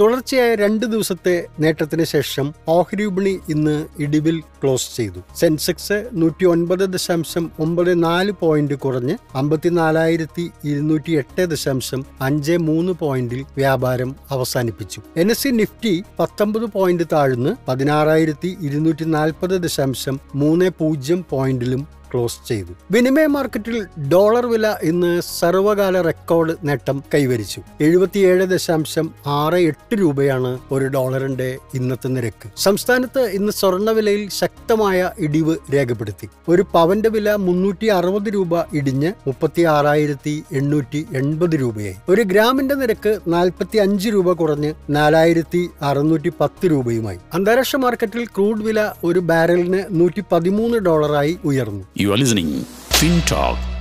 തുടർച്ചയായ രണ്ട് ദിവസത്തെ നേട്ടത്തിന് ശേഷം ഓഹരി വിപണി ഇന്ന് ഇടിവിൽ ക്ലോസ് ചെയ്തു. സെൻസെക്സ് നൂറ്റി ഒൻപത് ദശാംശം ഒമ്പത് നാല് പോയിന്റ് കുറഞ്ഞ് അമ്പത്തിനാലായിരത്തി ഇരുന്നൂറ്റി എട്ട് ദശാംശം അഞ്ച് മൂന്ന് പോയിന്റിൽ വ്യാപാരം അവസാനിപ്പിച്ചു. എൻ എസ് സി നിഫ്റ്റി പത്തൊമ്പത് പോയിന്റ് താഴ്ന്ന് പതിനാറായിരത്തി ഇരുന്നൂറ്റി നാൽപ്പത് ദശാംശം മൂന്ന് പൂജ്യം പോയിന്റിലും ക്ലോസ് ചെയ്തു. വിനിമയ മാർക്കറ്റിൽ ഡോളർ വില ഇന്ന് സർവകാല റെക്കോർഡ് നേട്ടം കൈവരിച്ചു. എഴുപത്തിയേഴ് ദശാംശം ആറ് എട്ട് രൂപയാണ് ഒരു ഡോളറിന്റെ ഇന്നത്തെ നിരക്ക്. സംസ്ഥാനത്ത് ഇന്ന് സ്വർണവിലയിൽ ശക്തമായ ഇടിവ് രേഖപ്പെടുത്തി. ഒരു പവന്റെ വില മുന്നൂറ്റി അറുപത് രൂപ ഇടിഞ്ഞ് മുപ്പത്തി ആറായിരത്തി എണ്ണൂറ്റി എൺപത് രൂപയായി. ഒരു ഗ്രാമിന്റെ നിരക്ക് നാൽപ്പത്തി അഞ്ച് രൂപ കുറഞ്ഞ് നാലായിരത്തി അറുന്നൂറ്റി പത്ത് രൂപയുമായി. അന്താരാഷ്ട്ര മാർക്കറ്റിൽ ക്രൂഡ് വില ഒരു ബാരലിന് നൂറ്റി പതിമൂന്ന് ഡോളറായി ഉയർന്നു. You are listening FinTalk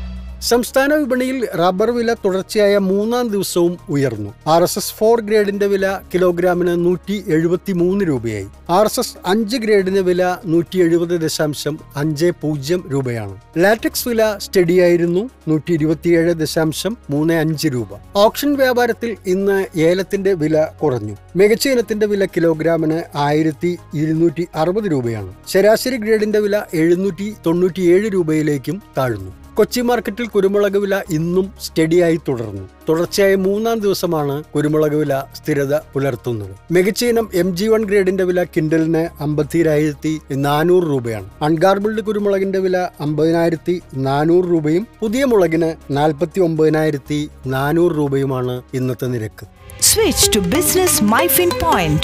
സംസ്ഥാന വിപണിയിൽ റബ്ബർ വില തുടർച്ചയായ മൂന്നാം ദിവസവും ഉയർന്നു. ആർ എസ് എസ് ഫോർ ഗ്രേഡിന്റെ വില കിലോഗ്രാമിന് നൂറ്റി എഴുപത്തി മൂന്ന് രൂപയായി. ആർ എസ് എസ് അഞ്ച് ഗ്രേഡിന് വില നൂറ്റി എഴുപത് ദശാംശം അഞ്ച് പൂജ്യം രൂപയാണ്. ലാറ്റക്സ് വില സ്റ്റഡിയായിരുന്നു നൂറ്റി ഇരുപത്തിയേഴ് ദശാംശം മൂന്ന് അഞ്ച് രൂപ. ഓപ്ഷൻ വ്യാപാരത്തിൽ ഇന്ന് ഏലത്തിന്റെ വില കുറഞ്ഞു. മികച്ച ഇനത്തിന്റെ വില കിലോഗ്രാമിന് ആയിരത്തി ഇരുന്നൂറ്റി അറുപത് രൂപയാണ്. ശരാശരി ഗ്രേഡിന്റെ വില എഴുന്നൂറ്റി തൊണ്ണൂറ്റിയേഴ് രൂപയിലേക്കും താഴ്ന്നു. കൊച്ചി മാർക്കറ്റിൽ കുരുമുളക് വില ഇന്നും സ്റ്റഡിയായി തുടർന്നു തുടർച്ചയായ മൂന്നാം ദിവസമാണ് കുരുമുളക് വില സ്ഥിരത പുലർത്തുന്നത് മികച്ച ഇനം എം ജി വൺ ഗ്രേഡിന്റെ വില കിൻഡലിന് അമ്പത്തിരായിരത്തി നാനൂറ് രൂപയാണ് അൺഗാർബിൾഡ് കുരുമുളകിന്റെ വില അമ്പതിനായിരത്തി നാനൂറ് രൂപയും പുതിയ മുളകിന് നാൽപ്പത്തി ഒമ്പതിനായിരത്തി നാനൂറ് രൂപയുമാണ് ഇന്നത്തെ നിരക്ക് Switch to Business MyFin Point.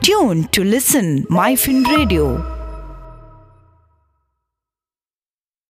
Tune to listen MyFin Radio.